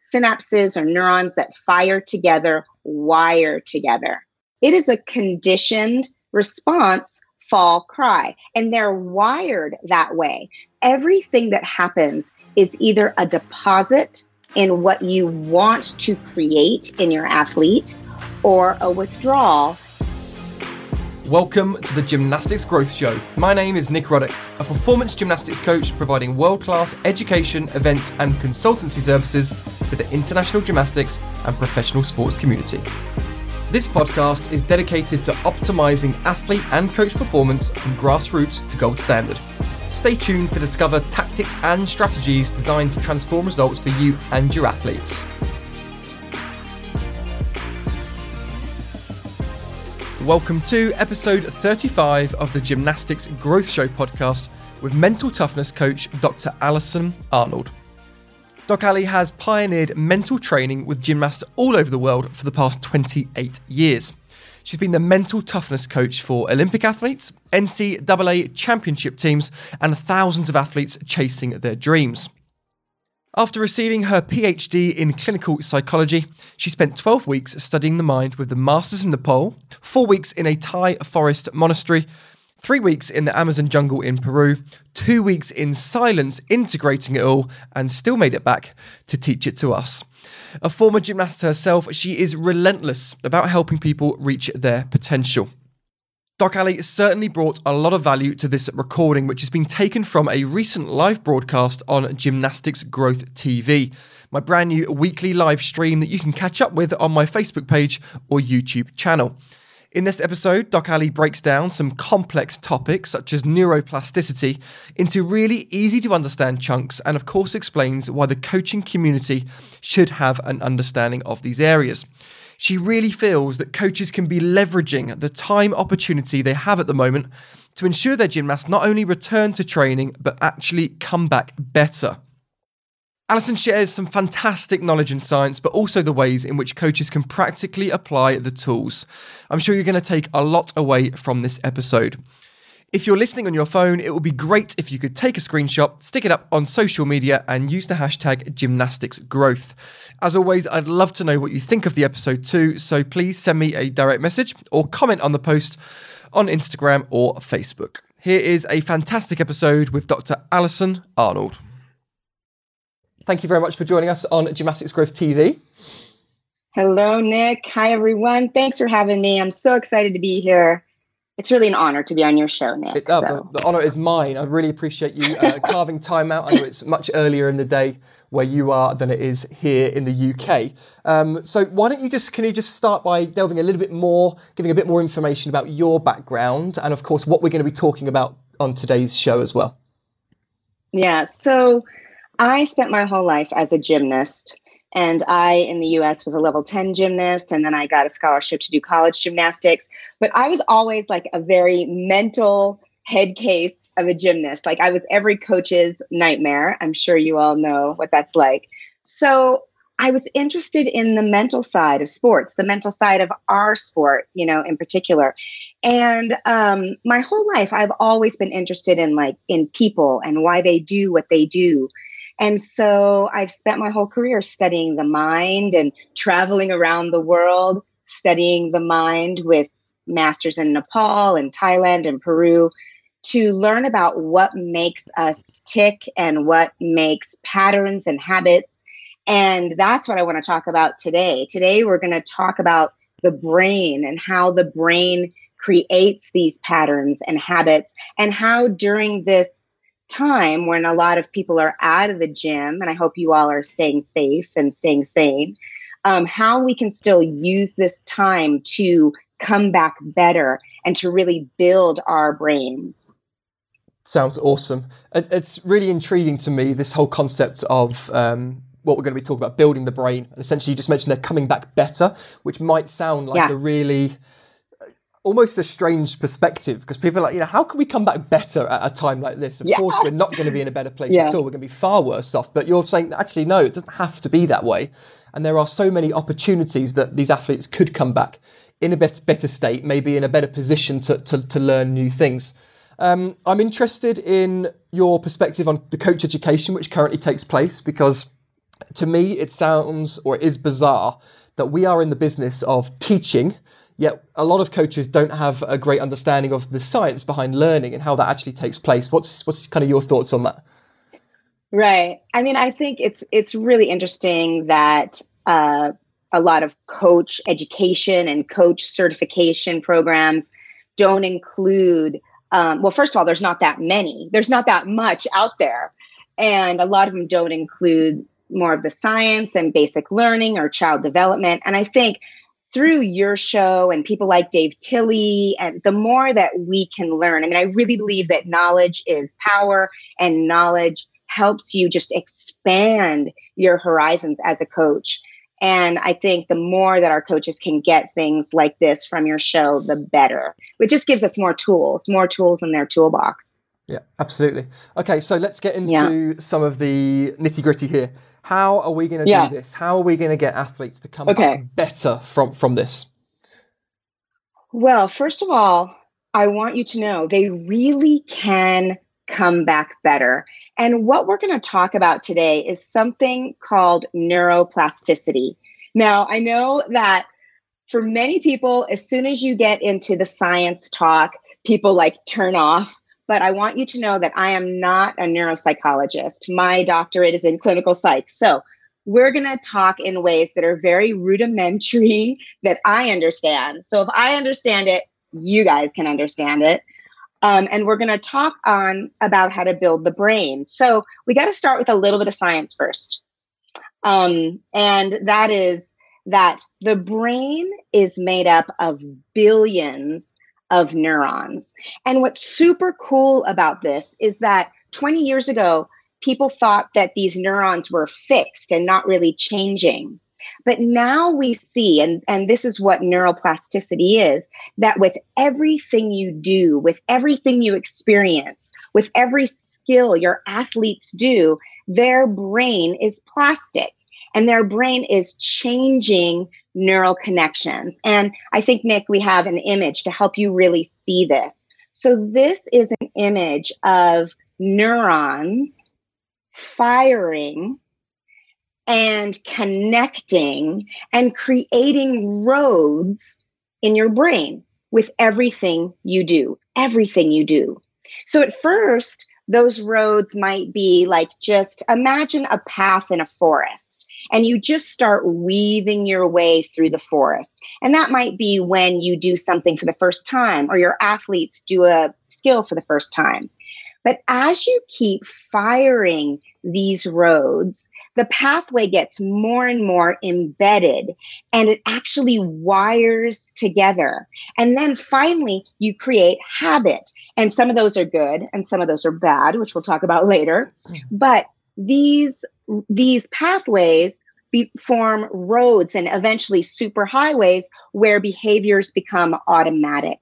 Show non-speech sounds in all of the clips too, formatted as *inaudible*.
synapses or neurons that fire together wire together. It is a conditioned response fall cry and they're wired that way. Everything that happens is either a deposit in what you want to create in your athlete or a withdrawal Welcome to the Gymnastics Growth Show. My name is Nick Ruddock, a performance gymnastics coach providing world class education, events, and consultancy services to the international gymnastics and professional sports community. This podcast is dedicated to optimizing athlete and coach performance from grassroots to gold standard. Stay tuned to discover tactics and strategies designed to transform results for you and your athletes. Welcome to episode 35 of the Gymnastics Growth Show podcast with mental toughness coach Dr. Alison Arnold. Doc Ali has pioneered mental training with gymnasts all over the world for the past 28 years. She's been the mental toughness coach for Olympic athletes, NCAA championship teams, and thousands of athletes chasing their dreams. After receiving her PhD in clinical psychology, she spent 12 weeks studying the mind with the Masters in Nepal, four weeks in a Thai forest monastery, three weeks in the Amazon jungle in Peru, two weeks in silence integrating it all, and still made it back to teach it to us. A former gymnast herself, she is relentless about helping people reach their potential. Doc Ali certainly brought a lot of value to this recording, which has been taken from a recent live broadcast on Gymnastics Growth TV, my brand new weekly live stream that you can catch up with on my Facebook page or YouTube channel. In this episode, Doc Ali breaks down some complex topics such as neuroplasticity into really easy to understand chunks and, of course, explains why the coaching community should have an understanding of these areas. She really feels that coaches can be leveraging the time opportunity they have at the moment to ensure their gymnasts not only return to training, but actually come back better. Alison shares some fantastic knowledge in science, but also the ways in which coaches can practically apply the tools. I'm sure you're going to take a lot away from this episode. If you're listening on your phone, it would be great if you could take a screenshot, stick it up on social media, and use the hashtag gymnasticsgrowth. As always, I'd love to know what you think of the episode too, so please send me a direct message or comment on the post on Instagram or Facebook. Here is a fantastic episode with Dr. Alison Arnold. Thank you very much for joining us on Gymnastics Growth TV. Hello, Nick. Hi, everyone. Thanks for having me. I'm so excited to be here it's really an honor to be on your show, Nick. It, uh, so. the, the, honor is mine. I really appreciate you uh, *laughs* carving time out. I know it's much earlier in the day where you are than it is here in the UK. Um, so why don't you just can you just start by delving a little bit more, giving a bit more information about your background and of course what we're going to be talking about on today's show as well. Yeah. So I spent my whole life as a gymnast. And I, in the US, was a level 10 gymnast. And then I got a scholarship to do college gymnastics. But I was always like a very mental head case of a gymnast. Like I was every coach's nightmare. I'm sure you all know what that's like. So I was interested in the mental side of sports, the mental side of our sport, you know, in particular. And um, my whole life, I've always been interested in like in people and why they do what they do. And so I've spent my whole career studying the mind and traveling around the world, studying the mind with masters in Nepal and Thailand and Peru to learn about what makes us tick and what makes patterns and habits. And that's what I want to talk about today. Today, we're going to talk about the brain and how the brain creates these patterns and habits, and how during this time when a lot of people are out of the gym, and I hope you all are staying safe and staying sane, um, how we can still use this time to come back better and to really build our brains. Sounds awesome. It's really intriguing to me, this whole concept of um, what we're going to be talking about, building the brain. And essentially, you just mentioned they're coming back better, which might sound like yeah. a really almost a strange perspective because people are like, you know, how can we come back better at a time like this? Of yeah. course, we're not going to be in a better place *laughs* yeah. at all. We're going to be far worse off. But you're saying, actually, no, it doesn't have to be that way. And there are so many opportunities that these athletes could come back in a better, better state, maybe in a better position to, to, to learn new things. Um, I'm interested in your perspective on the coach education, which currently takes place, because to me, it sounds or it is bizarre that we are in the business of teaching, yet a lot of coaches don't have a great understanding of the science behind learning and how that actually takes place. What's what's kind of your thoughts on that? Right. I mean, I think it's it's really interesting that uh, a lot of coach education and coach certification programs don't include. Um, well, first of all, there's not that many. There's not that much out there, and a lot of them don't include more of the science and basic learning or child development. And I think through your show and people like Dave Tilley, and the more that we can learn, I mean, I really believe that knowledge is power and knowledge helps you just expand your horizons as a coach. And I think the more that our coaches can get things like this from your show, the better. It just gives us more tools, more tools in their toolbox. Yeah, absolutely. Okay, so let's get into yeah. some of the nitty gritty here. How are we going to yeah. do this? How are we going to get athletes to come okay. back better from from this? Well, first of all, I want you to know they really can come back better. And what we're going to talk about today is something called neuroplasticity. Now, I know that for many people, as soon as you get into the science talk, people like turn off but I want you to know that I am not a neuropsychologist. My doctorate is in clinical psych. So we're going to talk in ways that are very rudimentary *laughs* that I understand. So if I understand it, you guys can understand it. Um, and we're going to talk on about how to build the brain. So we got to start with a little bit of science first. Um, and that is that the brain is made up of billions of neurons. And what's super cool about this is that 20 years ago, people thought that these neurons were fixed and not really changing. But now we see, and, and this is what neuroplasticity is, that with everything you do, with everything you experience, with every skill your athletes do, their brain is plastic and their brain is changing neural connections. And I think, Nick, we have an image to help you really see this. So, this is an image of neurons firing and connecting and creating roads in your brain with everything you do, everything you do. So, at first, those roads might be like just imagine a path in a forest and you just start weaving your way through the forest. And that might be when you do something for the first time or your athletes do a skill for the first time. But as you keep firing these roads, the pathway gets more and more embedded and it actually wires together. And then finally, you create habit. And some of those are good and some of those are bad, which we'll talk about later. But these these pathways be, form roads and eventually superhighways where behaviors become automatic.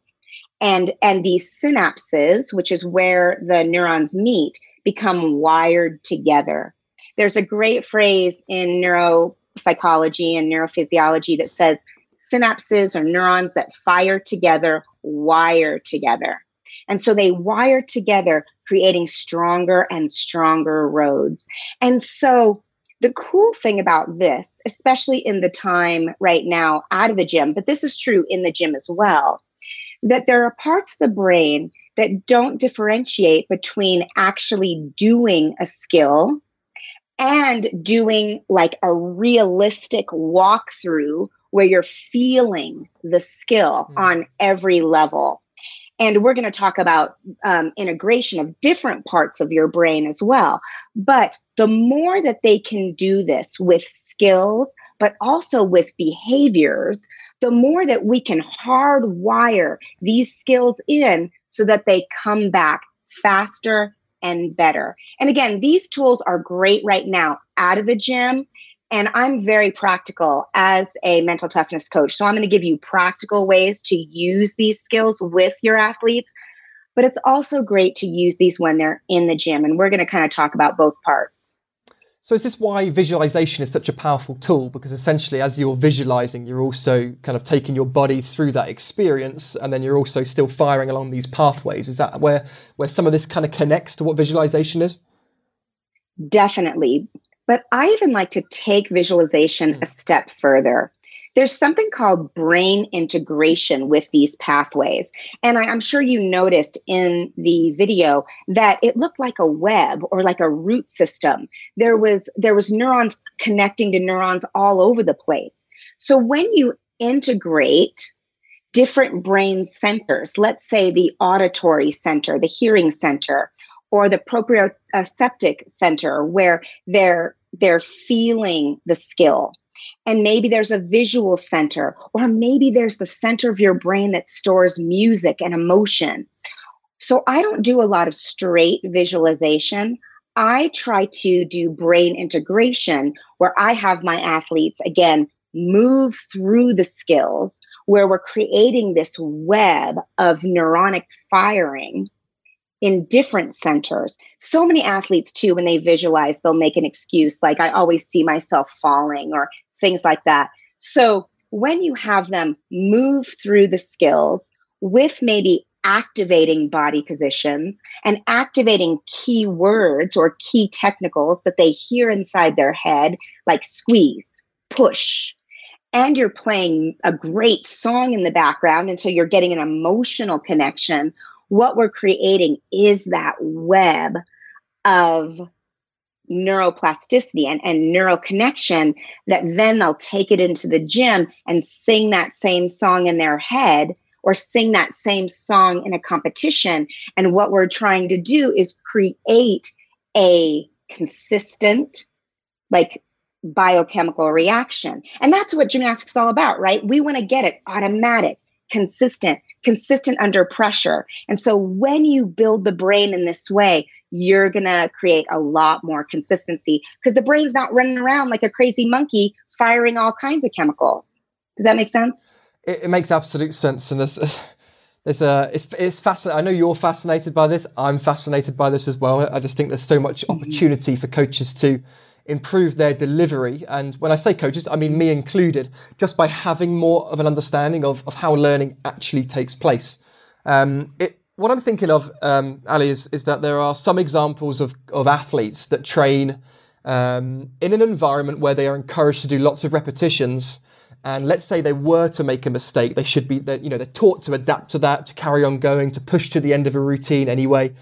And and these synapses which is where the neurons meet become wired together. There's a great phrase in neuropsychology and neurophysiology that says synapses or neurons that fire together wire together. And so they wire together creating stronger and stronger roads and so the cool thing about this, especially in the time right now out of the gym, but this is true in the gym as well, that there are parts of the brain that don't differentiate between actually doing a skill and doing like a realistic walkthrough where you're feeling the skill mm. on every level. And we're going to talk about um, integration of different parts of your brain as well. But the more that they can do this with skills, but also with behaviors, the more that we can hardwire these skills in so that they come back faster and better. And again, these tools are great right now out of the gym and I'm very practical as a mental toughness coach. So I'm going to give you practical ways to use these skills with your athletes. But it's also great to use these when they're in the gym. And we're going to kind of talk about both parts. So, is this why visualization is such a powerful tool? Because essentially, as you're visualizing, you're also kind of taking your body through that experience, and then you're also still firing along these pathways. Is that where where some of this kind of connects to what visualization is? Definitely But I even like to take visualization mm. a step further. There's something called brain integration with these pathways. And I, am sure you noticed in the video that it looked like a web or like a root system. There was there was neurons connecting to neurons all over the place. So when you integrate different brain centers, let's say the auditory center, the hearing center, or the proprioceptive center where they're they're feeling the skill. And maybe there's a visual center or maybe there's the center of your brain that stores music and emotion. So i don't do a lot of straight visualization. I try to do brain integration where i have my athletes again move through the skills where we're creating this web of neuronic firing in different centers. So many athletes, too, when they visualize, they'll make an excuse like, I always see myself falling or things like that. So when you have them move through the skills with maybe activating body positions and activating key words or key technicals that they hear inside their head, like squeeze, push, and you're playing a great song in the background. And so you're getting an emotional connection what we're creating is that web of neuroplasticity and, and neural connection that then they'll take it into the gym and sing that same song in their head or sing that same song in a competition. And what we're trying to do is create a consistent, like biochemical reaction. And that's what gymnastics is all about, right? We want to get it automatic, consistent, consistent under pressure. And so when you build the brain in this way, you're going to create a lot more consistency because the brain's not running around like a crazy monkey firing all kinds of chemicals. Does that make sense? It, it makes absolute sense. And this. there's *laughs* a, it's, it's fascinating. I know you're fascinated by this. I'm fascinated by this as well. I just think there's so much mm-hmm. opportunity for coaches to improve their delivery. And when I say coaches, I mean me included, just by having more of an understanding of, of how learning actually takes place. Um, it, what I'm thinking of, um, Ali, is, is that there are some examples of, of athletes that train um, in an environment where they are encouraged to do lots of repetitions. And let's say they were to make a mistake, they should be, you know, they're taught to adapt to that, to carry on going, to push to the end of a routine anyway.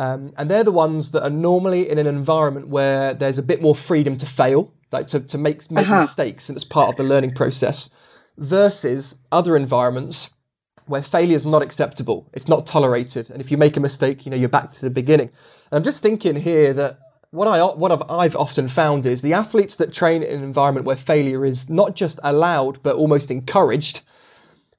Um, and they're the ones that are normally in an environment where there's a bit more freedom to fail, like to, to make, make uh-huh. mistakes, and it's part of the learning process, versus other environments where failure is not acceptable, it's not tolerated, and if you make a mistake, you know you're back to the beginning. And I'm just thinking here that what I what I've, I've often found is the athletes that train in an environment where failure is not just allowed but almost encouraged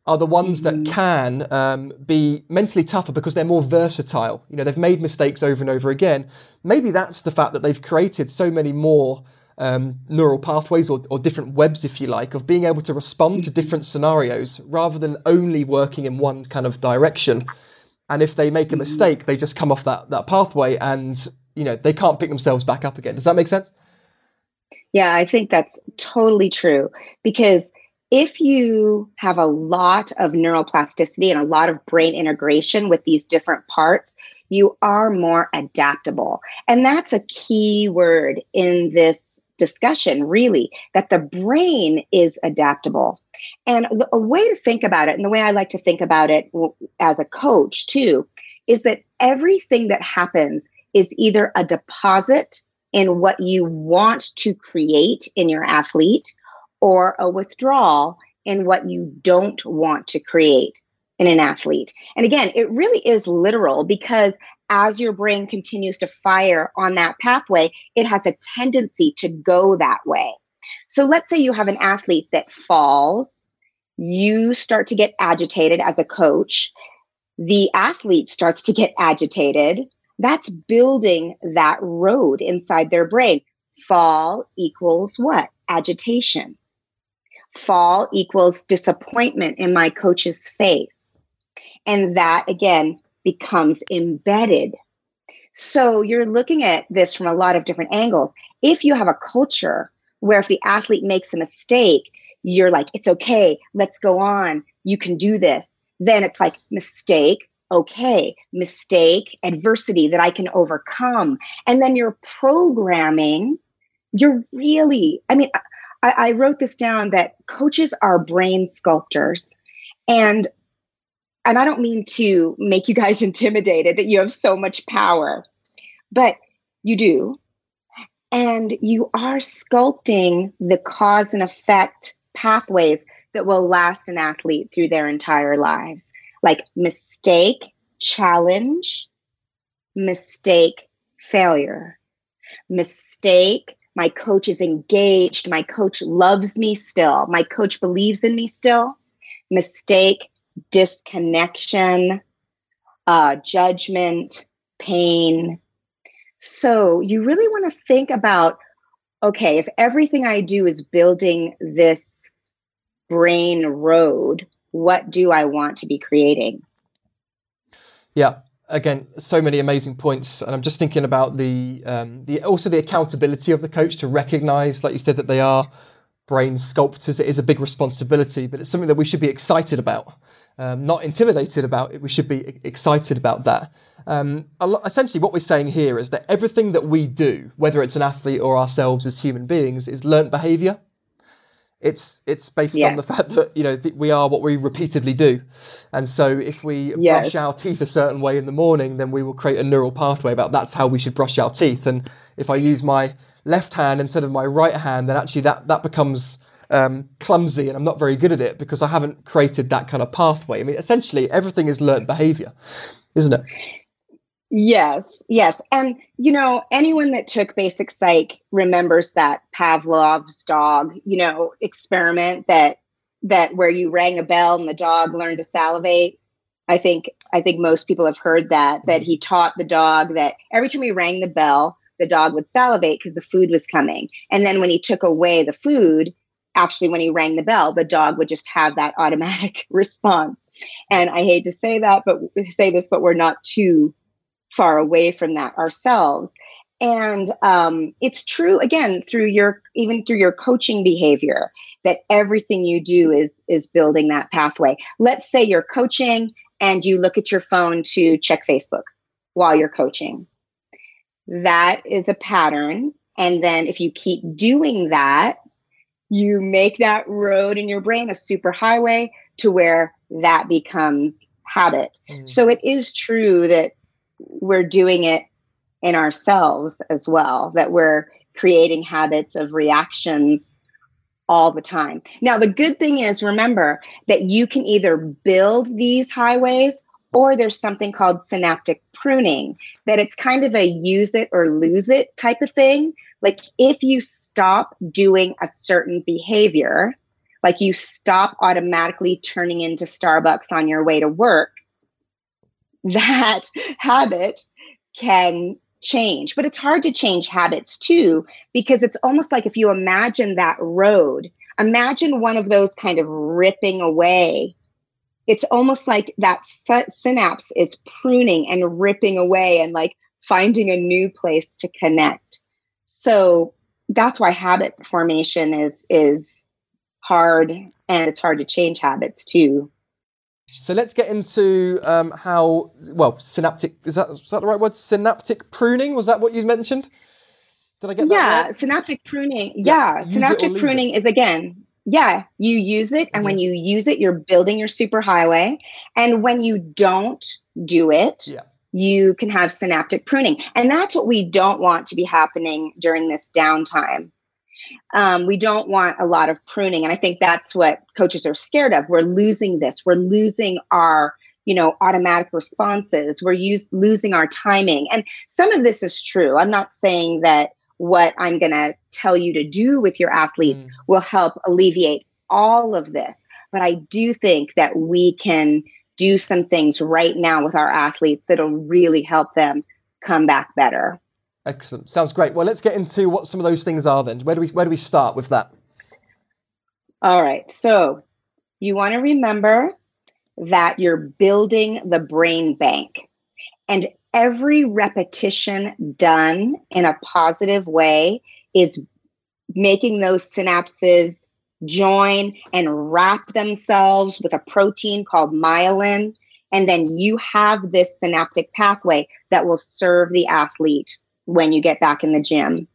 are the ones that mm-hmm. can um, be mentally tougher because they're more versatile. You know, they've made mistakes over and over again. Maybe that's the fact that they've created so many more um, neural pathways or, or, different webs, if you like, of being able to respond to mm-hmm. different scenarios rather than only working in one kind of direction. And if they make a mm-hmm. mistake, they just come off that that pathway, and you know they can't pick themselves back up again. Does that make sense? Yeah, I think that's totally true because if you have a lot of neuroplasticity and a lot of brain integration with these different parts, you are more adaptable. And that's a key word in this discussion, really, that the brain is adaptable. And a way to think about it, and the way I like to think about it as a coach too, is that everything that happens is either a deposit in what you want to create in your athlete or a withdrawal in what you don't want to create in an athlete. And again, it really is literal because as your brain continues to fire on that pathway, it has a tendency to go that way. So let's say you have an athlete that falls, you start to get agitated as a coach, the athlete starts to get agitated. That's building that road inside their brain. Fall equals what? Agitation fall equals disappointment in my coach's face. And that again becomes embedded. So you're looking at this from a lot of different angles. If you have a culture where if the athlete makes a mistake, you're like, it's okay, let's go on, you can do this. Then it's like, mistake, okay, mistake, adversity that I can overcome. And then you're programming you're really, I mean, I, I wrote this down that coaches are brain sculptors. And and I don't mean to make you guys *laughs* intimidated that you have so much power, but you do. And you are sculpting the cause and effect pathways that will last an athlete through their entire lives, like mistake, challenge, mistake, failure. Mistake, my coach is engaged. My coach loves me still. My coach believes in me still. Mistake, disconnection, uh, judgment, pain. So you really want to think about okay, if everything I do is building this brain road, what do I want to be creating? Yeah, again, so many amazing points, and I'm just thinking about the um, the also the accountability of the coach to recognise, like you said, that they are brain sculptors. It is a big responsibility, but it's something that we should be excited about, um, not intimidated about. It. We should be excited about that. Um, essentially, what we're saying here is that everything that we do, whether it's an athlete or ourselves as human beings, is learnt behaviour. It's it's based yes. on the fact that you know th- we are what we repeatedly do, and so if we yes. brush our teeth a certain way in the morning, then we will create a neural pathway about that's how we should brush our teeth. And if I use my left hand instead of my right hand, then actually that that becomes um, clumsy, and I'm not very good at it because I haven't created that kind of pathway. I mean, essentially everything is learnt behavior, isn't it? Yes, yes. And, you know, anyone that took basic psych remembers that Pavlov's dog, you know, experiment that that where you rang a bell and the dog learned to salivate. I think I think most people have heard that that mm-hmm. he taught the dog that every time he rang the bell, the dog would salivate because the food was coming. And then when he took away the food, actually when he rang the bell, the dog would just have that automatic *laughs* response. And I hate to say that, but say this, but we're not too far away from that ourselves. And um, it's true again through your even through your coaching behavior that everything you do is is building that pathway. Let's say you're coaching and you look at your phone to check facebook while you're coaching. That is a pattern. And then if you keep doing that you make that road in your brain a super highway to where that becomes habit. Mm. so it is true that we're doing it in ourselves as well, that we're creating habits of reactions all the time. Now, the good thing is, remember that you can either build these highways or there's something called synaptic pruning, that it's kind of a use it or lose it type of thing. Like if you stop doing a certain behavior, like you stop automatically turning into Starbucks on your way to work, that *laughs* habit can change. But it's hard to change habits too, because it's almost like if you imagine that road, imagine one of those kind of ripping away. It's almost like that synapse is pruning and ripping away and like finding a new place to connect. So that's why habit formation is is hard and it's hard to change habits too. So let's get into um, how well synaptic is that is that the right word? Synaptic pruning was that what you mentioned? Did I get that? Yeah, right? synaptic pruning. Yeah, yeah. synaptic pruning it. is again. Yeah, you use it, and mm-hmm. when you use it, you're building your superhighway. And when you don't do it, yeah. you can have synaptic pruning, and that's what we don't want to be happening during this downtime um, we don't want a lot of pruning. And I think that's what coaches are scared of. We're losing this. We're losing our you know automatic responses we're use, losing our timing and some of this is true i'm not saying that what i'm going to tell you to do with your athletes mm. will help alleviate all of this but i do think that we can do some things right now with our athletes that'll really help them come back better Excellent. Sounds great. Well, let's get into what some of those things are then. Where do we where do we start with that? All right. So, you want to remember that you're building the brain bank. And every repetition done in a positive way is making those synapses join and wrap themselves with a protein called myelin. And then you have this synaptic pathway that will serve the athlete when you get back in the gym.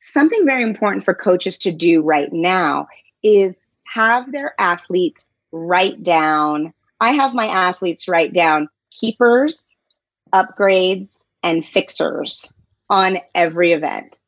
something very important for coaches to do right now is have their athletes write down. I have my athletes write down keepers, upgrades, and fixers on every event.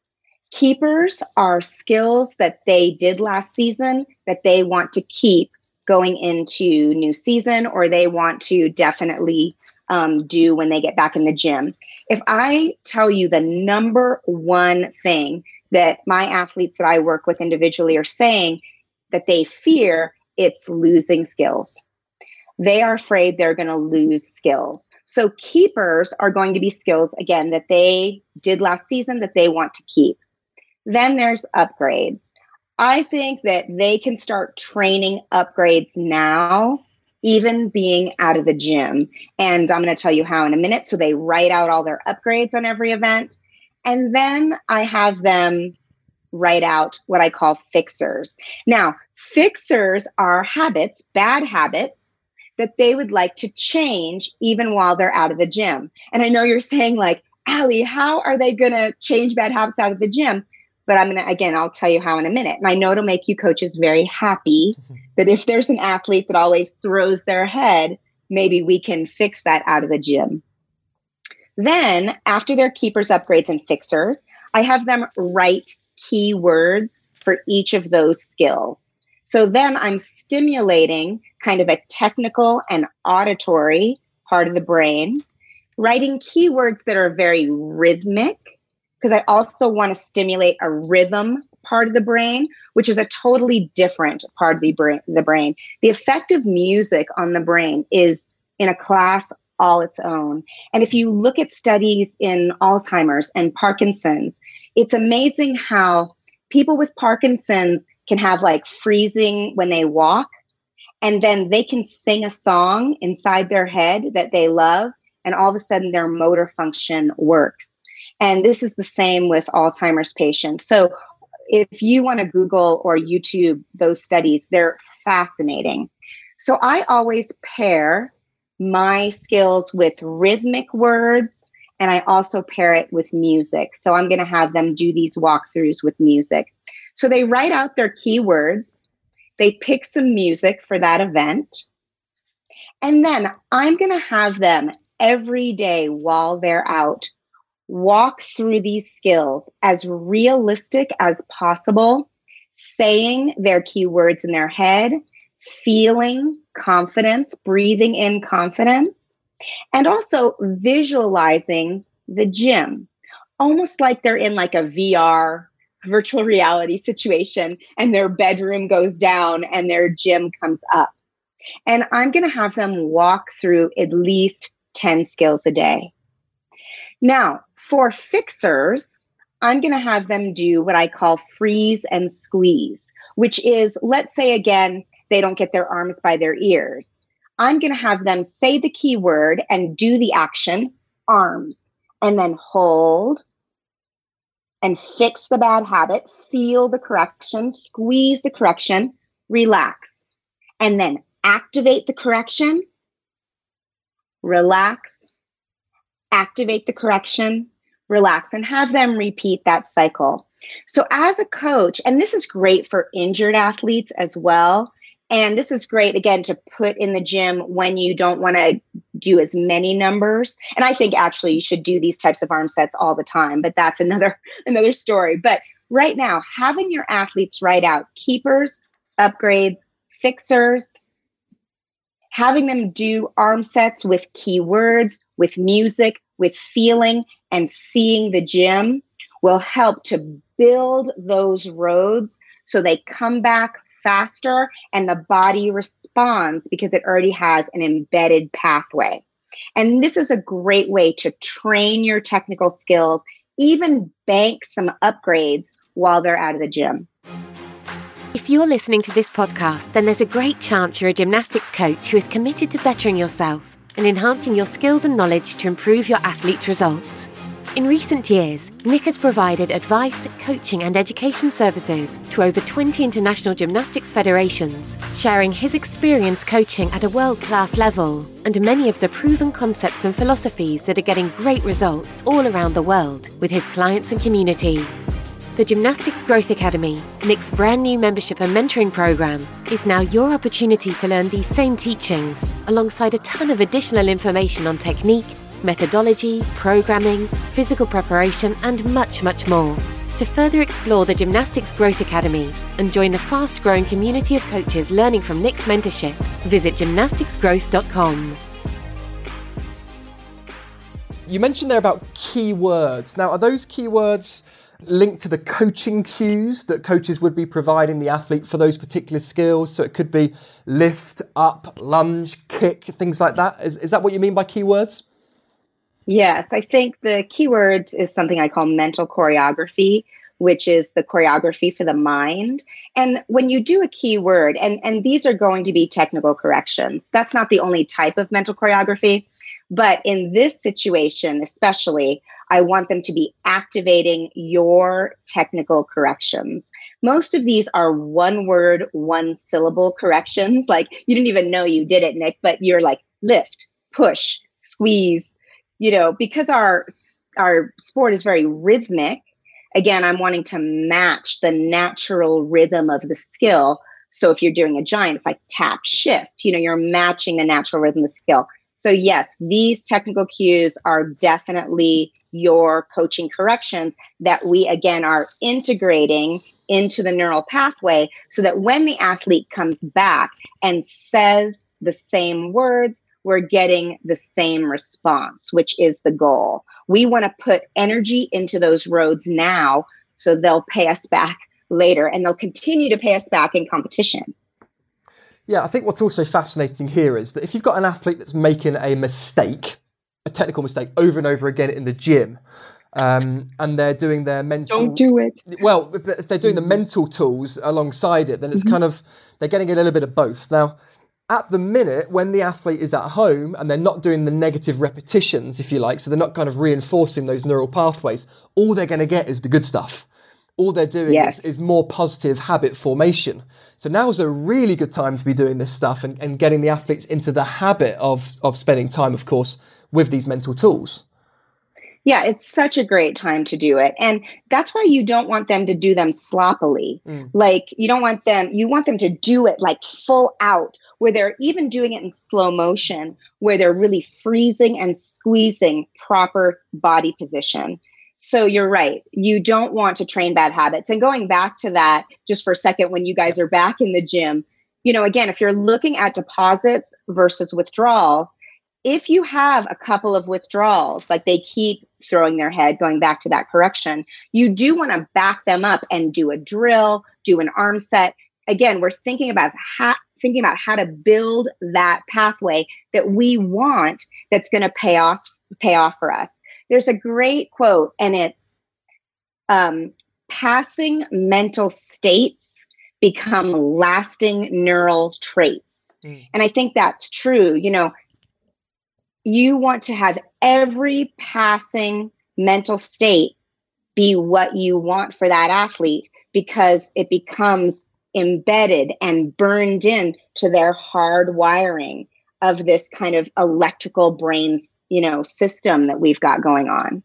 Keepers are skills that they did last season that they want to keep going into new season or they want to definitely um, do when they get back in the gym. If I tell you the number one thing that my athletes that I work with individually are saying that they fear, it's losing skills. They are afraid they're going to lose skills. So, keepers are going to be skills, again, that they did last season that they want to keep. Then there's upgrades. I think that they can start training upgrades now, even being out of the gym. And I'm going to tell you how in a minute. So they write out all their upgrades on every event. And then I have them write out what I call fixers. Now, fixers are habits, bad habits that they would like to change even while they're out of the gym. And I know you're saying, like, Ali, how are they going to change bad habits out of the gym? But I'm going to, again, I'll tell you how in a minute. And I know it'll make you coaches very happy mm-hmm. that if there's an athlete that always throws their head, maybe we can fix that out of the gym. Then, after their keepers, upgrades, and fixers, I have them write keywords for each of those skills. So then I'm stimulating kind of a technical and auditory part of the brain, writing keywords that are very rhythmic because I also want to stimulate a rhythm part of the brain, which is a totally different part of the brain. The brain. The effect of music on the brain is in a class all its own. And if you look at studies in Alzheimer's and Parkinson's, it's amazing how people with Parkinson's can have like freezing when they walk, and then they can sing a song inside their head that they love, and all of a sudden their motor function works. And this is the same with Alzheimer's patients. So if you want to Google or YouTube those studies, they're fascinating. So I always pair my skills with rhythmic words and I also pair it with music. So I'm going to have them do these walkthroughs with music. So they write out their keywords, they pick some music for that event, and then I'm going to have them every day while they're out walk through these skills as realistic as possible, saying their keywords in their head, feeling confidence, breathing in confidence, and also visualizing the gym, almost like they're in like a VR virtual reality *laughs* situation and their bedroom goes down and their gym comes up. And I'm going to have them walk through at least 10 skills a day. Now, for fixers, I'm going to have them do what I call freeze and squeeze, which is, let's say again, they don't get their arms by their ears. I'm going to have them say the keyword and do the action, arms, and then hold and fix the bad habit, feel the correction, squeeze the correction, relax, and then activate the correction, relax, activate the correction, relax, and have them repeat that cycle. So, as a coach, and this is great for injured athletes as well. And this is great again to put in the gym when you don't want to do as many numbers. And I think actually you should do these types of arm sets all the time, but that's another *laughs* another story. But right now, having your athletes write out keepers, upgrades, fixers, having them do arm sets with keywords, with music, with feeling and seeing the gym will help to build those roads so they come back faster and the body responds because it already has an embedded pathway. And this is a great way to train your technical skills, even bank some upgrades while they're out of the gym. If you're listening to this podcast, then there's a great chance you're a gymnastics coach who is committed to bettering yourself and enhancing your skills and knowledge to improve your athletes' results. In recent years, Nick has provided advice, coaching, and education services to over 20 international gymnastics federations, sharing his experience coaching at a world class level and many of the proven concepts and philosophies that are getting great results all around the world with his clients and community. The Gymnastics Growth Academy, Nick's brand new membership and mentoring program, is now your opportunity to learn these same teachings alongside a ton of additional information on technique, methodology, programming, physical preparation, and much, much more. To further explore the Gymnastics Growth Academy and join the fast growing community of coaches learning from Nick's mentorship, visit gymnasticsgrowth.com. You mentioned there about keywords. Now, are those keywords linked to the coaching cues that coaches would be providing the athlete for those particular skills. So it could be lift, up, lunge, kick, things like that. Is, is that what you mean by keywords? Yes, I think the keywords is something I call mental choreography, which is the choreography for the mind. And when you do a keyword, and, and these are going to be technical corrections, that's not the only type of mental choreography. But in this situation, especially, I want them to be activating your technical corrections. Most of these are one word, one syllable corrections. Like you didn't even know you did it, Nick, but you're like lift, push, squeeze, you know, because our our sport is very rhythmic. Again, I'm wanting to match the natural rhythm of the skill. So if you're doing a giant, it's like tap shift, you know, you're matching the natural rhythm of the skill. So yes, these technical cues are definitely your coaching corrections that we again are integrating into the neural pathway so that when the athlete comes back and says the same words, we're getting the same response, which is the goal. We want to put energy into those roads now so they'll pay us back later and they'll continue to pay us back in competition. Yeah, I think what's also fascinating here is that if you've got an athlete that's making a mistake, a technical mistake over and over again in the gym. Um, and they're doing their mental. Don't do it. Well, if they're doing the mental tools alongside it, then it's mm-hmm. kind of they're getting a little bit of both. Now, at the minute, when the athlete is at home and they're not doing the negative repetitions, if you like, so they're not kind of reinforcing those neural pathways, all they're going to get is the good stuff. All they're doing yes. is, is, more positive habit formation. So now is a really good time to be doing this stuff and, and getting the athletes into the habit of, of spending time, of course, with these mental tools. Yeah, it's such a great time to do it. And that's why you don't want them to do them sloppily. Mm. Like, you don't want them, you want them to do it like full out, where they're even doing it in slow motion, where they're really freezing and squeezing proper body position. So you're right. You don't want to train bad habits. And going back to that, just for a second, when you guys are back in the gym, you know, again, if you're looking at deposits versus withdrawals, if you have a couple of withdrawals, like they keep throwing their head, going back to that correction, you do want to back them up and do a drill, do an arm set. Again, we're thinking about how thinking about how to build that pathway that we want that's going to pay off pay off for us. There's a great quote, and it's um, passing mental states become lasting neural traits. Mm. And I think that's true. You know, you want to have every passing mental state be what you want for that athlete because it becomes embedded and burned in to their hard wiring of this kind of electrical brains you know system that we've got going on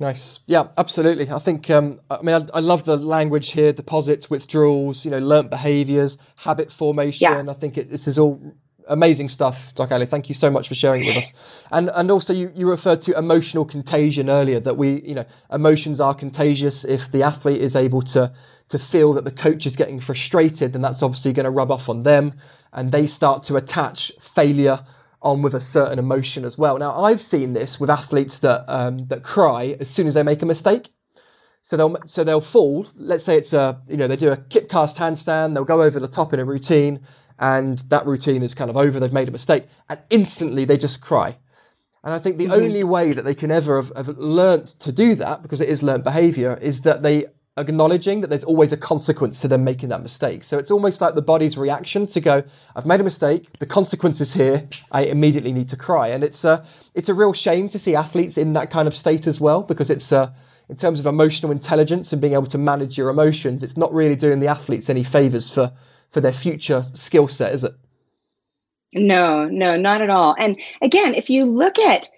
Nice. Yeah, absolutely. I think, um, I mean, I, I, love the language here deposits, withdrawals, you know, learnt behaviors, habit formation. Yeah. I think it, this is all amazing stuff, Doc Ali. Thank you so much for sharing it with us. And and also you, you referred to emotional contagion earlier, that we, you know, emotions are contagious. If the athlete is able to to feel that the coach is getting frustrated, then that's obviously going to rub off on them and they start to attach failure on with a certain emotion as well. Now I've seen this with athletes that um, that cry as soon as they make a mistake. So they'll so they'll fall. Let's say it's a you know they do a kip cast handstand. They'll go over the top in a routine and that routine is kind of over, they've made a mistake, and instantly they just cry. And I think the mm-hmm. only way that they can ever have, have learnt to do that, because it is learnt behavior, is that they acknowledging that there's always a consequence to them making that mistake. So it's almost like the body's reaction to go, I've made a mistake, the consequence is here, I immediately need to cry. And it's a, it's a real shame to see athletes in that kind of state as well, because it's a, in terms of emotional intelligence and being able to manage your emotions, it's not really doing the athletes any favors for for their future skill set, is it? No, no, not at all. And again, if you look at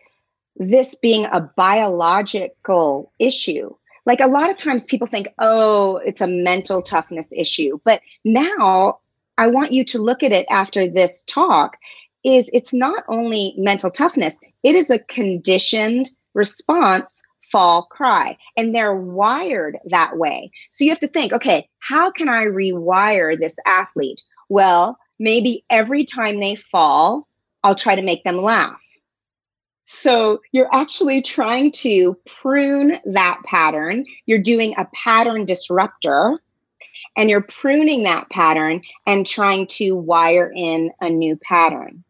this being a biological issue, like a lot of times people think, oh, it's a mental toughness issue. But now I want you to look at it after this talk is it's not only mental toughness, it is a conditioned response fall cry and they're wired that way. So you have to think, okay, how can I rewire this athlete? Well, maybe every time they fall, I'll try to make them laugh. So you're actually trying to prune that pattern. You're doing a pattern disruptor and you're pruning that pattern and trying to wire in a new pattern.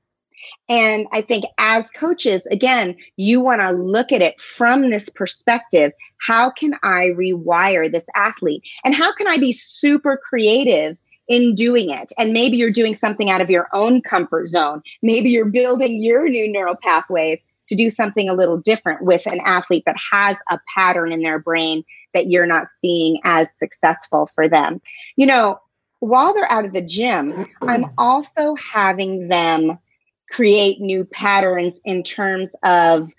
And I think as coaches, again, you want to look at it from this perspective. How can I rewire this athlete? And how can I be super creative in doing it? And maybe you're doing something out of your own comfort zone. Maybe you're building your new neural pathways to do something a little different with an athlete that has a pattern in their brain that you're not seeing as successful for them. You know, while they're out of the gym, I'm *clears throat* also having them create new patterns in terms of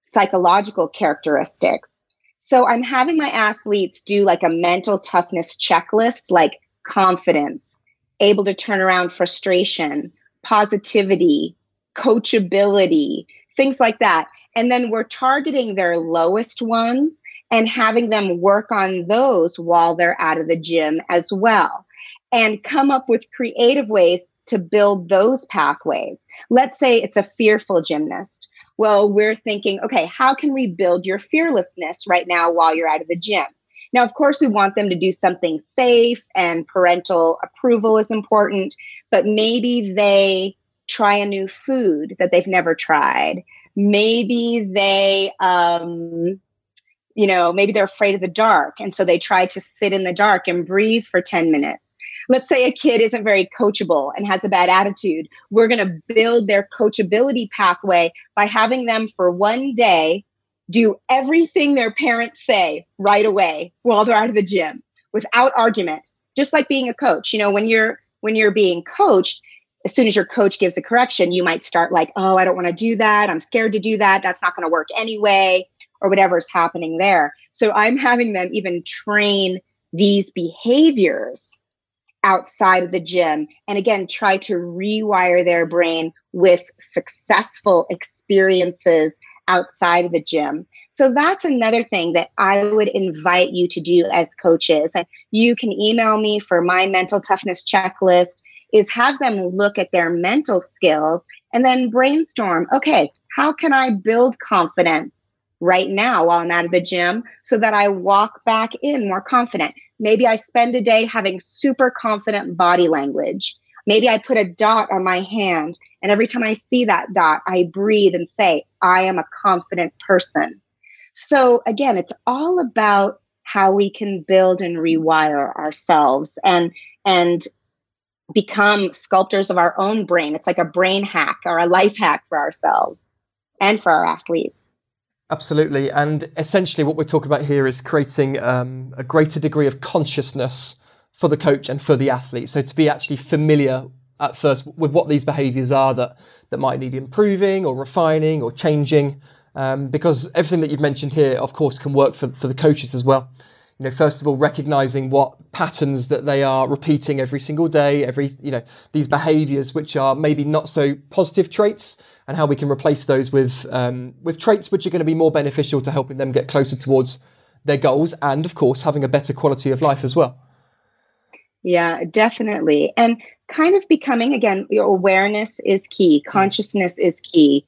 psychological characteristics. So I'm having my athletes do like a mental toughness checklist, like confidence, able to turn around frustration, positivity, coachability, things like that. And then we're targeting their lowest ones and having them work on those while they're out of the gym as well. And come up with creative ways to build those pathways. Let's say it's a fearful gymnast. Well, we're thinking, okay, how can we build your fearlessness right now while you're out of the gym? Now, of course, we want them to do something safe and parental approval is important, but maybe they try a new food that they've never tried. Maybe they, um, you know, maybe they're afraid of the dark. And so they try to sit in the dark and breathe for 10 minutes. Let's say a kid isn't very coachable and has a bad attitude. We're going to build their coachability pathway by having them for one day do everything their parents say right away while they're out of the gym without argument just like being a coach you know when you're when you're being coached as soon as your coach gives a correction, you might start like, oh, I don't want to do that. I'm scared to do that. That's not going to work anyway, or whatever's happening there. So I'm having them even train these behaviors outside of the gym and again try to rewire their brain with successful experiences outside of the gym. So that's another thing that I would invite you to do as coaches. And you can email me for my mental toughness checklist is have them look at their mental skills and then brainstorm okay, how can I build confidence right now while I'm out of the gym so that I walk back in more confident? Maybe I spend a day having super confident body language. Maybe I put a dot on my hand, and every time I see that dot, I breathe and say, I am a confident person. So, again, it's all about how we can build and rewire ourselves and and become sculptors of our own brain. It's like a brain hack or a life hack for ourselves and for our athletes. Absolutely. And essentially, what we're talking about here is creating um, a greater degree of consciousness for the coach and for the athlete. So, to be actually familiar at first with what these behaviors are that, that might need improving or refining or changing. Um, because everything that you've mentioned here, of course, can work for, for the coaches as well you know, first of all, recognizing what patterns that they are repeating every single day, every, you know, these behaviors which are maybe not so positive traits and how we can replace those with, um, with traits which are going to be more beneficial to helping them get closer towards their goals and, of course, having a better quality of life as well. Yeah, definitely. And kind of becoming, again, your awareness is key, mm. consciousness is key,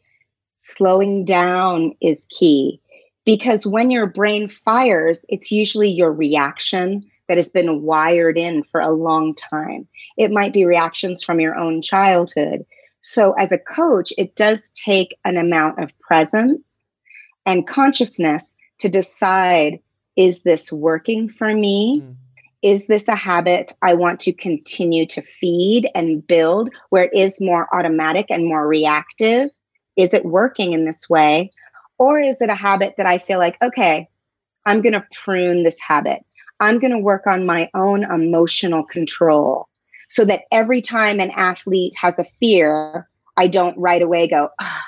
slowing down is key because when your brain fires, it's usually your reaction that has been wired in for a long time. It might be reactions from your own childhood. So, as a coach, it does take an amount of presence and consciousness to decide is this working for me? Mm. Is this a habit I want to continue to feed and build where it is more automatic and more reactive? Is it working in this way? Or is it a habit that I feel like, okay, I'm going to prune this habit. I'm going to work on my own emotional control so that every time an athlete has a fear, I don't right away go, oh,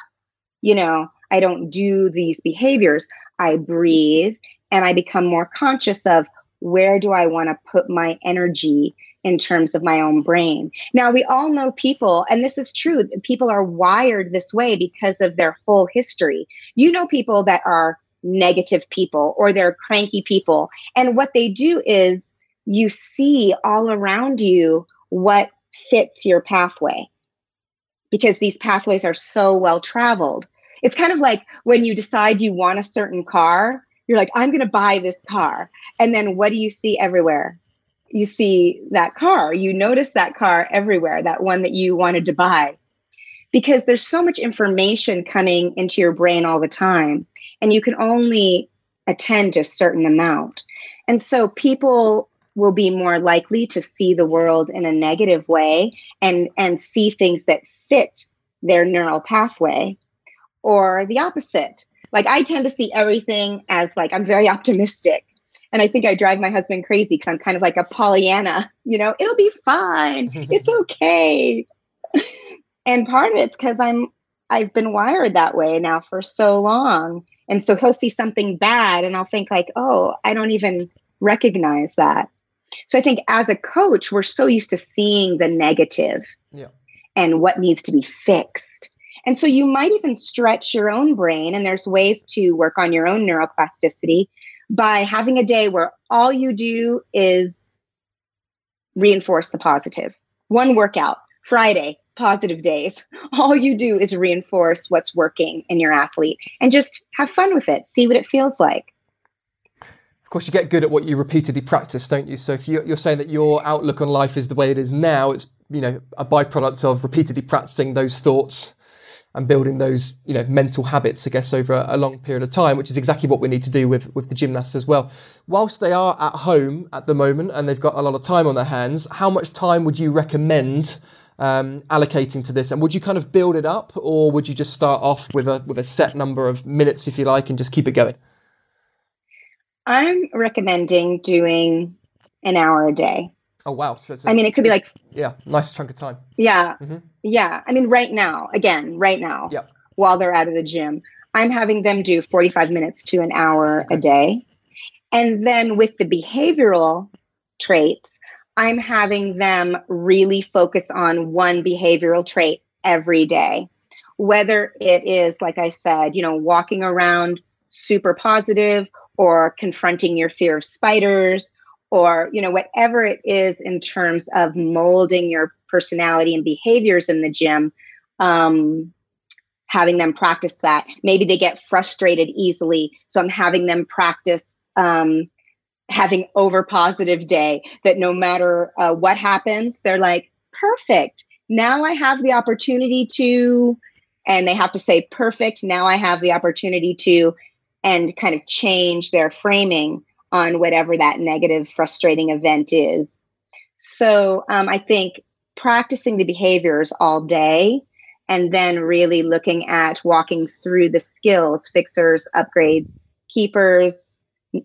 you know, I don't do these behaviors. I breathe and I become more conscious of where do I want to put my energy in terms of my own brain. Now, we all know people, and this is true, people are wired this way because of their whole history. You know, people that are negative people or they're cranky people. And what they do is you see all around you what fits your pathway because these pathways are so well traveled. It's kind of like when you decide you want a certain car, you're like, I'm going to buy this car. And then what do you see everywhere? You see that car. You notice that car everywhere, that one that you wanted to buy. Because there's so much information coming into your brain all the time, and you can only attend to a certain amount. And so people will be more likely to see the world in a negative way and and see things that fit their neural pathway or the opposite. Like i tend to see everything as like i'm very optimistic and i think i drive my husband crazy because i'm kind of like a pollyanna you know it'll be fine. *laughs* It's okay. And part of it's because i'm i've been wired that way now for so long. And so he'll see something bad and i'll think like oh i don't even recognize that so I think as a coach, we're so used to seeing the negative yeah. and what needs to be fixed. And so you might even stretch your own brain, and there's ways to work on your own neuroplasticity by having a day where all you do is reinforce the positive. One workout, Friday, positive days. *laughs* All you do is reinforce what's working in your athlete and just have fun with it. See what it feels like course, you get good at what you repeatedly practice, don't you? So if you're saying that your outlook on life is the way it is now, it's you know a byproduct of repeatedly practicing those thoughts and building those you know mental habits, I guess, over a, long period of time, which is exactly what we need to do with with the gymnasts as well. Whilst they are at home at the moment and they've got a lot of time on their hands, how much time would you recommend? Um, allocating to this, and would you kind of build it up, or would you just start off with a with a set number of minutes, if you like, and just keep it going? I'm recommending doing an hour a day. Oh wow! So a, I mean, it could be like yeah, nice chunk of time. Yeah, mm-hmm. yeah. I mean, right now, again, right now, yeah. while they're out of the gym, I'm having them do 45 minutes to an hour okay. a day, and then with the behavioral traits, I'm having them really focus on one behavioral trait every day, whether it is like I said, you know, walking around super positive or confronting your fear of spiders or you know whatever it is in terms of molding your personality and behaviors in the gym um, having them practice that. Maybe they get frustrated easily so i'm having them practice um, having over positive day that no matter uh, what happens they're like perfect. Now i have the opportunity to and they have to say perfect. Now i have the opportunity to and kind of change their framing on whatever that negative, frustrating event is. So um, I think practicing the behaviors all day and then really looking at walking through the skills, fixers, upgrades, keepers,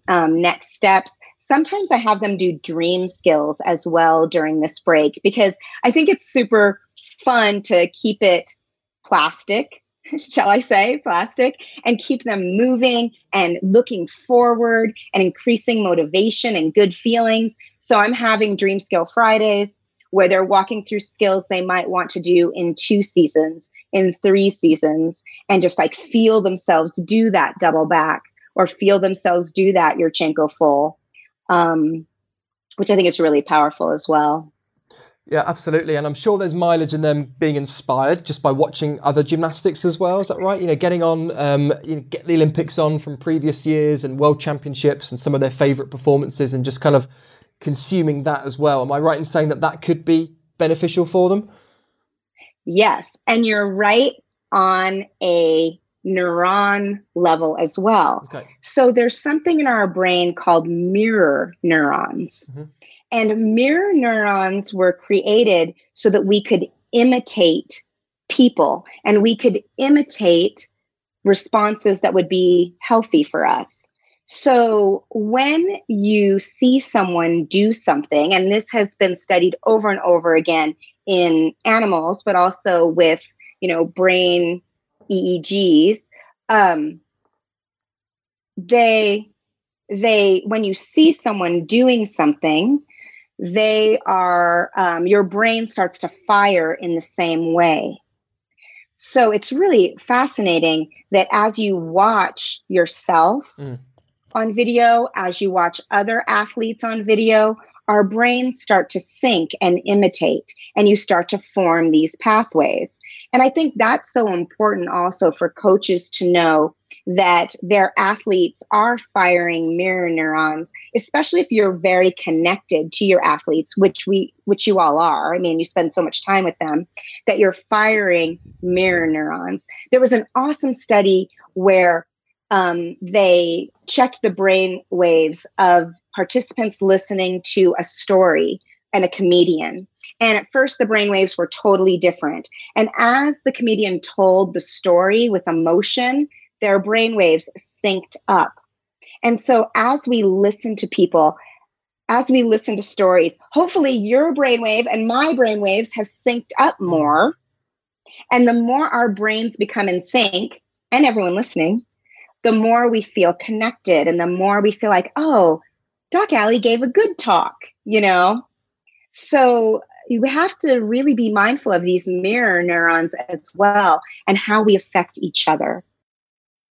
um, next steps. Sometimes I have them do dream skills as well during this break because I think it's super fun to keep it plastic *laughs* shall I say, plastic, and keep them moving and looking forward and increasing motivation and good feelings. So I'm having Dream Skill Fridays where they're walking through skills they might want to do in two seasons, in three seasons, and just like feel themselves do that double back or feel themselves do that Yurchenko full, um, which I think is really powerful as well. Yeah, absolutely. And I'm sure there's mileage in them being inspired just by watching other gymnastics as well. Is that right? You know, getting on, um, you know, get the Olympics on from previous years and world championships and some of their favorite performances and just kind of consuming that as well. Am I right in saying that that could be beneficial for them? Yes. And you're right on a neuron level as well. Okay. So there's something in our brain called mirror neurons. Mm-hmm. And mirror neurons were created so that we could imitate people and we could imitate responses that would be healthy for us. So when you see someone do something, and this has been studied over and over again in animals, but also with you know brain EEGs, um, they they when you see someone doing something they are um, your brain starts to fire in the same way so it's really fascinating that as you watch yourself mm. on video as you watch other athletes on video our brains start to sync and imitate, and you start to form these pathways. And I think that's so important also for coaches to know that their athletes are firing mirror neurons especially if you're very connected to your athletes which we which you all are i mean you spend so much time with them that you're firing mirror neurons there was an awesome study where um, they checked the brain waves of participants listening to a story and a comedian. And at first, the brain waves were totally different. And as the comedian told the story with emotion, their brain waves synced up. And so, as we listen to people, as we listen to stories, hopefully your brainwave and my brainwaves have synced up mm. more. And the more our brains become in sync, and everyone listening, the more we feel connected and the more we feel like, oh, Doc Ali gave a good talk, you know? So you have to really be mindful of these mirror neurons as well and how we affect each other.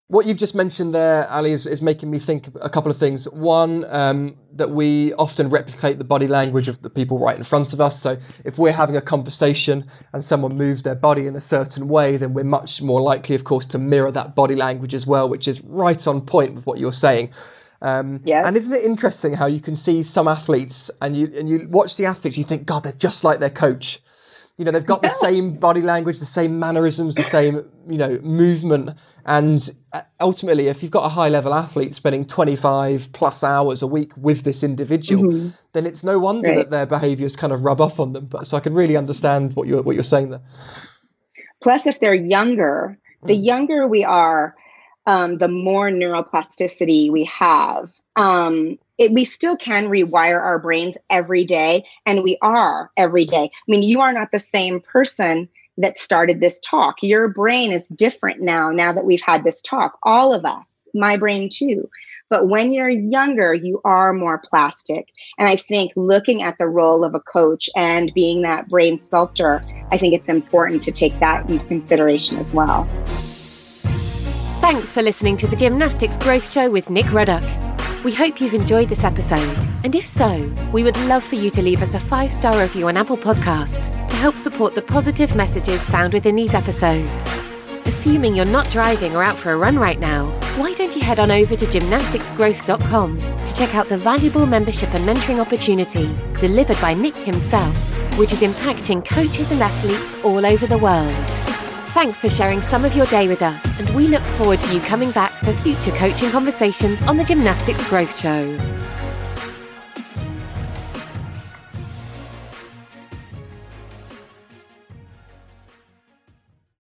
What you've just mentioned there, Ali, is, is making me think a couple of things. One, um, that we often replicate the body language of the people right in front of us. So if we're having a conversation and someone moves their body in a certain way, then we're much more likely, of course, to mirror that body language as well, which is right on point with what you're saying. Um, yeah. And isn't it interesting how you can see some athletes and you and you watch the athletes, you think, God, they're just like their coach. You know, they've got the same body language, the same mannerisms, the same, you know, movement. And uh, ultimately, if you've got a high level athlete spending 25 plus hours a week with this individual, mm-hmm. then it's no wonder right. that their behaviors kind of rub off on them. But so I can really understand what you're, what you're saying there. Plus, if they're younger, the mm. younger we are, um, the more neuroplasticity we have. Um, it, we still can rewire our brains every day, and we are every day. I mean, you are not the same person that started this talk. Your brain is different now, now that we've had this talk. All of us, my brain too. But when you're younger, you are more plastic. And I think looking at the role of a coach and being that brain sculptor, I think it's important to take that into consideration as well. Thanks for listening to the Gymnastics Growth Show with Nick Ruddock. We hope you've enjoyed this episode, and if so, we would love for you to leave us a five star review on Apple Podcasts to help support the positive messages found within these episodes. Assuming you're not driving or out for a run right now, why don't you head on over to gymnasticsgrowth.com to check out the valuable membership and mentoring opportunity delivered by Nick himself, which is impacting coaches and athletes all over the world. Thanks for sharing some of your day with us, and we look forward to you coming back for future coaching conversations on the Gymnastics Growth Show.